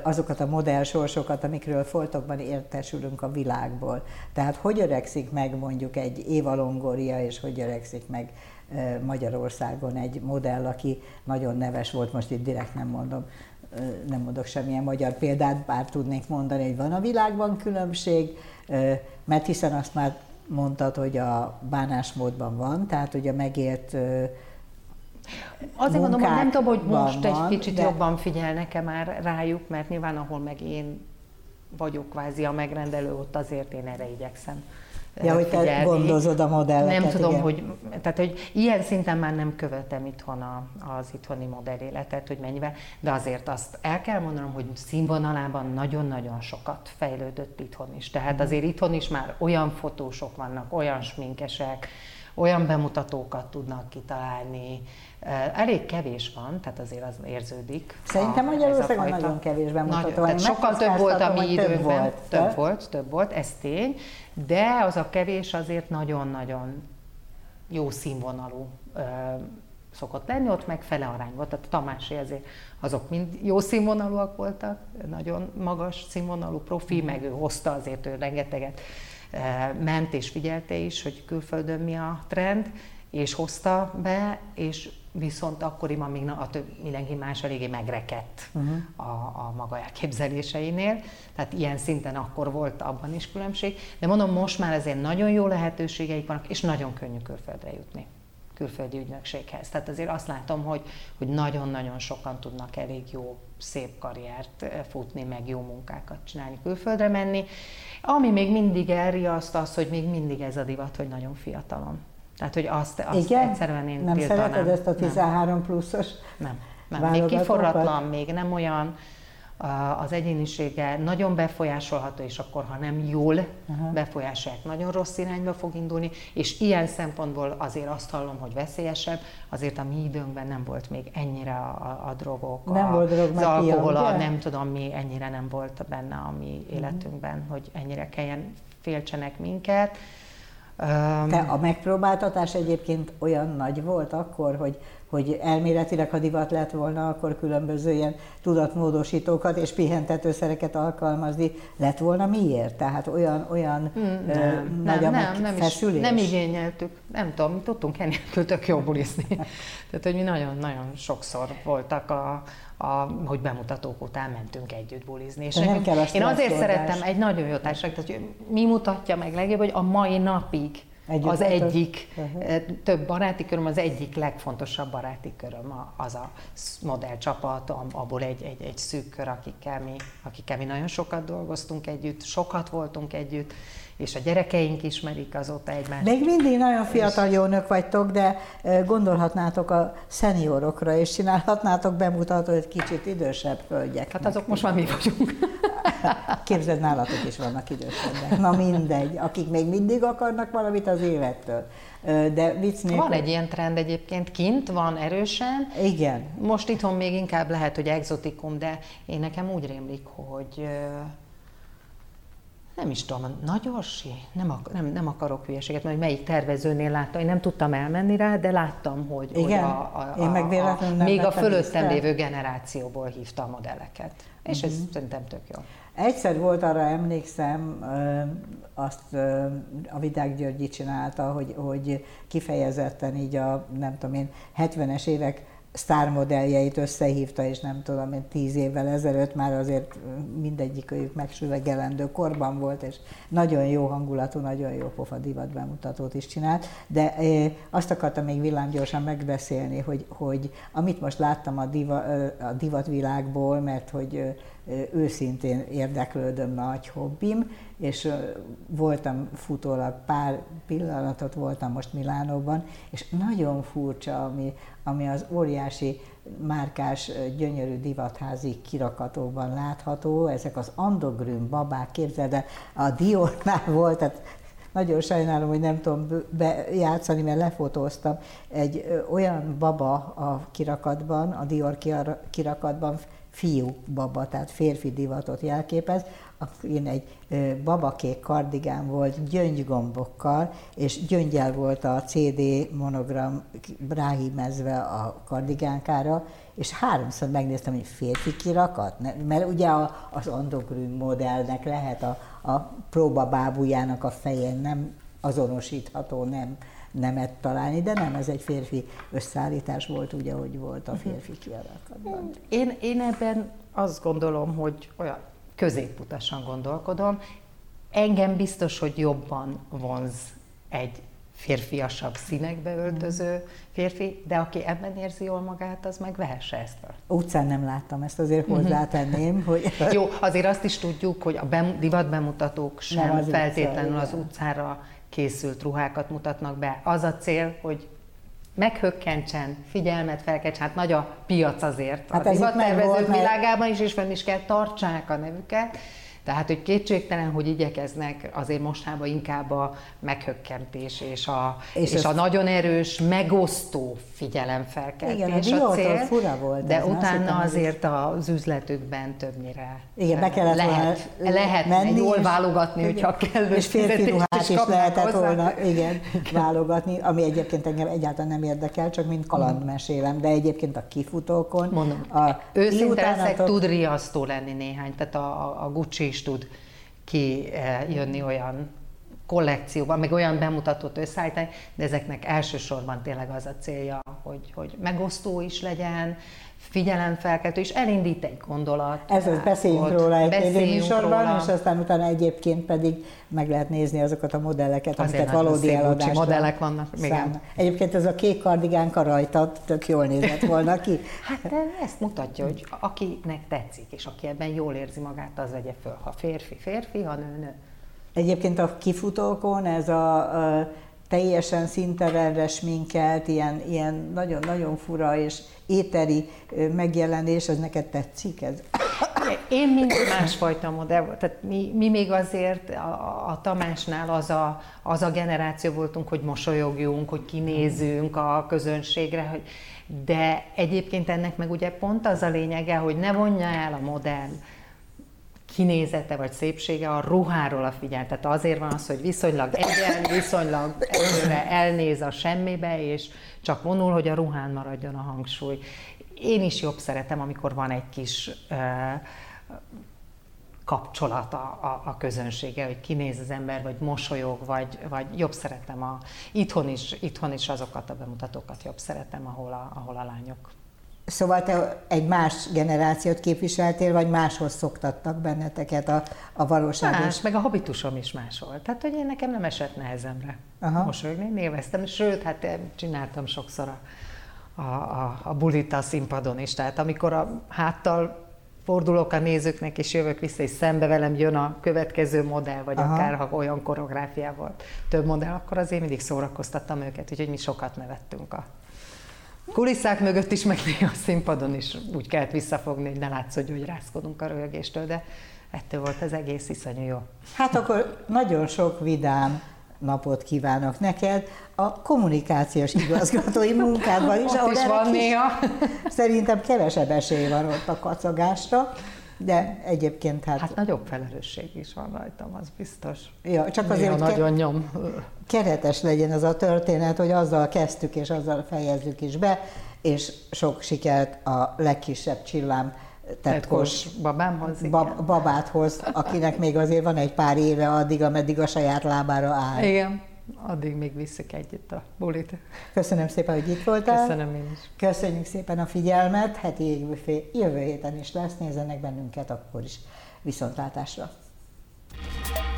azokat a modellsorsokat, amikről foltokban értesülünk a világból. Tehát hogy öregszik meg mondjuk egy Éva Longoria, és hogy öregszik meg Magyarországon egy modell, aki nagyon neves volt, most itt direkt nem mondom, nem mondok semmilyen magyar példát, bár tudnék mondani, hogy van a világban különbség, mert hiszen azt már mondtad, hogy a bánásmódban van, tehát ugye megért Azért mondom, hogy nem tudom, hogy most van, egy kicsit de... jobban figyelnek-e már rájuk, mert nyilván ahol meg én vagyok kvázi a megrendelő, ott azért én erre igyekszem Ja, hogy te figyelni. gondozod a modelleket. Nem tudom, igen. hogy, tehát, hogy ilyen szinten már nem követem itthon a, az itthoni modelléletet, hogy mennyivel, de azért azt el kell mondanom, hogy színvonalában nagyon-nagyon sokat fejlődött itthon is. Tehát azért itthon is már olyan fotósok vannak, olyan sminkesek, olyan bemutatókat tudnak kitalálni, Elég kevés van, tehát azért az érződik. Szerintem Magyarországon nagyon kevés bemutató. Tehát sokkal több volt a mi időnkben. Több volt, több volt, ez tény, de az a kevés azért nagyon-nagyon jó színvonalú szokott lenni, ott meg fele arány volt. Tehát Tamási ezért azok mind jó színvonalúak voltak, nagyon magas színvonalú profi, meg ő hozta azért ő rengeteget ment és figyelte is, hogy külföldön mi a trend, és hozta be, és viszont akkoriban még a több, mindenki más eléggé megrekedt uh-huh. a, a maga elképzeléseinél, tehát ilyen szinten akkor volt abban is különbség, de mondom, most már azért nagyon jó lehetőségeik vannak, és nagyon könnyű külföldre jutni külföldi ügynökséghez. Tehát azért azt látom, hogy, hogy nagyon-nagyon sokan tudnak elég jó, szép karriert eh, futni, meg jó munkákat csinálni, külföldre menni. Ami még mindig elriaszt az, hogy még mindig ez a divat, hogy nagyon fiatalon tehát, hogy azt, azt Igen? egyszerűen én Nem tiltanám. szereted ezt a 13 nem. pluszos Nem. nem. Még kiforratlan, még nem olyan az egyénisége nagyon befolyásolható, és akkor, ha nem jól uh-huh. befolyásolják, nagyon rossz irányba fog indulni, és ilyen szempontból azért azt hallom, hogy veszélyesebb, azért a mi időnkben nem volt még ennyire a, a, a drogok, nem a, volt drog az alkohol, a, nem tudom mi, ennyire nem volt benne a mi életünkben, hogy ennyire kelljen féltsenek minket. Te a megpróbáltatás egyébként olyan nagy volt akkor, hogy, hogy elméletileg, ha divat lett volna, akkor különböző ilyen tudatmódosítókat és pihentetőszereket alkalmazni lett volna miért? Tehát olyan, olyan hmm, nem, nagy nem, a nem, nem, is, nem igényeltük. Nem tudom, tudtunk ennél tök jó bulizni. Tehát, hogy mi nagyon-nagyon sokszor voltak a, a, hogy bemutatók után mentünk együtt bulizni. És nekünk, kell én azért szerettem egy nagyon jó társaság, tehát mi mutatja meg legjobb, hogy a mai napig Együtt az egyik, uh-huh. több baráti köröm, az egyik legfontosabb baráti köröm az a modellcsapat, abból egy, egy, egy szűk kör, akikkel mi, akikkel mi nagyon sokat dolgoztunk együtt, sokat voltunk együtt, és a gyerekeink ismerik azóta egymást. Még mindig nagyon fiatal jó nők vagytok, de gondolhatnátok a szeniorokra, és csinálhatnátok bemutató egy kicsit idősebb hölgyek. Hát azok most már mi vagyunk. Képzeld, nálatok is vannak idősebbek. Na mindegy, akik még mindig akarnak valamit az élettől. De vicc nélkül... Van egy ilyen trend egyébként kint, van erősen. Igen. Most itthon még inkább lehet, hogy exotikum, de én nekem úgy rémlik, hogy nem is tudom, Nagy Orsi? Nem, ak- nem, nem akarok hülyeséget, mert melyik tervezőnél láttam, én nem tudtam elmenni rá, de láttam, hogy, Igen? hogy a, a, a, én meg a, a, még a fölöttem lévő generációból hívta a modelleket. És uh-huh. ez mhm. szerintem tök jó. Egyszer volt arra emlékszem, azt a Vidák Györgyi csinálta, hogy, hogy kifejezetten így a, nem tudom én, 70-es évek sztármodelljeit összehívta, és nem tudom én, tíz évvel ezelőtt már azért mindegyik őjük megsüvegelendő korban volt, és nagyon jó hangulatú, nagyon jó pofa divat bemutatót is csinált, de azt akartam még villámgyorsan megbeszélni, hogy, hogy amit most láttam a, diva, a divatvilágból, mert hogy őszintén érdeklődöm, nagy hobbim, és voltam futólag pár pillanatot voltam most Milánóban, és nagyon furcsa, ami, ami az óriási márkás, gyönyörű divatházi kirakatóban látható, ezek az andogrün babák, képzeld el, a Diornál volt, tehát nagyon sajnálom, hogy nem tudom bejátszani, mert lefotóztam egy olyan baba a kirakatban, a Dior kirakatban, fiú baba, tehát férfi divatot jelképez, én egy babakék kardigán volt gyöngygombokkal, és gyöngyel volt a CD monogram ráhímezve a kardigánkára, és háromszor megnéztem, hogy férfi kirakat, mert ugye az andogrün modellnek lehet a, a próbabábújának a fején nem azonosítható, nem nemet találni, de nem, ez egy férfi összeállítás volt, ugye, hogy volt a mhm. férfi kiarakatban. Én, én ebben azt gondolom, hogy olyan középutasan gondolkodom. Engem biztos, hogy jobban vonz egy férfiasabb színekbe öltöző férfi, de aki ebben érzi jól magát, az meg vehesse ezt fel. Utcán nem láttam ezt, azért mhm. hozzátenném, hogy... Jó, azért azt is tudjuk, hogy a bem, divat bemutatók sem az feltétlenül utca, az utcára készült ruhákat mutatnak be. Az a cél, hogy meghökkentsen, figyelmet felkeltsen, hát nagy a piac azért hát a divattervezők világában is, és fenn is kell tartsák a nevüket, tehát, hogy kétségtelen, hogy igyekeznek azért mostában inkább a meghökkentés és a, és, és a nagyon erős, megosztó figyelemfelkeltés igen, a, a cél, fura volt de utána azért az üzletükben többnyire igen, be kellett lehet, volna lehet menni, jól válogatni, igen, hogyha kell. És férfi ruhát is, is lehetett hozzá. volna igen, válogatni, ami egyébként engem egyáltalán nem érdekel, csak mint kalandmesélem, de egyébként a kifutókon. Mondom, a őszinte leszek, tud riasztó lenni néhány, tehát a, a Gucci is tud kijönni olyan kollekcióban, meg olyan bemutatót összeállítani, de ezeknek elsősorban tényleg az a célja, hogy, hogy megosztó is legyen, figyelemfelkeltő, és elindít egy gondolat. Ez az, beszéljünk róla egy tévéműsorban, és aztán utána egyébként pedig meg lehet nézni azokat a modelleket, amiket valódi eladásban modellek vannak. Még Egyébként ez a kék kardigánka rajta tök jól nézett volna ki. hát ezt mutatja, hogy akinek tetszik, és aki ebben jól érzi magát, az vegye föl. Ha férfi, férfi, ha nő, nő. Egyébként a kifutókon ez a, a teljesen szinterenre sminkelt, ilyen, ilyen nagyon-nagyon fura és éteri megjelenés, az neked tetszik ez? Én mindig másfajta modell, tehát mi, mi még azért a, a Tamásnál az a, az a generáció voltunk, hogy mosolyogjunk, hogy kinézünk a közönségre, hogy, de egyébként ennek meg ugye pont az a lényege, hogy ne vonja el a modell kinézete vagy szépsége a ruháról a figyel. Tehát azért van az, hogy viszonylag egyen, viszonylag előre elnéz a semmibe, és csak vonul, hogy a ruhán maradjon a hangsúly. Én is jobb szeretem, amikor van egy kis uh, kapcsolat a, a, a közönsége, hogy kinéz az ember, vagy mosolyog, vagy, vagy jobb szeretem a, itthon is, itthon is azokat a bemutatókat jobb szeretem, ahol a, ahol a lányok Szóval te egy más generációt képviseltél, vagy máshoz szoktattak benneteket a, a valóságos? Más, meg a habitusom is más volt. Tehát, hogy én nekem nem esett nehezemre Aha. mosolyogni, néveztem, sőt, hát csináltam sokszor a, a, a, a bulit a színpadon is. Tehát amikor a háttal fordulok a nézőknek, és jövök vissza, és szembe velem jön a következő modell, vagy Aha. akár ha olyan koreográfiával több modell, akkor azért mindig szórakoztattam őket, úgyhogy mi sokat nevettünk a kulisszák mögött is, meg a színpadon is úgy kellett visszafogni, hogy ne látszódjon, hogy rázkodunk a röhögéstől, de ettől volt az egész iszonyú jó. Hát akkor nagyon sok vidám napot kívánok neked a kommunikációs igazgatói munkádban is, ahol is van néha. Szerintem kevesebb esély van ott a kacagásra, de egyébként hát... Hát nagyobb felelősség is van rajtam, az biztos. Ja, csak azért, hogy nagyon ke- nyom. keretes legyen az a történet, hogy azzal kezdtük és azzal fejezzük is be, és sok sikert a legkisebb csillám tetkos babámhoz, bab, babáthoz, akinek még azért van egy pár éve addig, ameddig a saját lábára áll. Igen addig még visszük együtt a bulit. Köszönöm szépen, hogy itt voltál. Köszönöm én is. Köszönjük szépen a figyelmet, heti égbüfé jövő héten is lesz, nézzenek bennünket akkor is. Viszontlátásra! thank you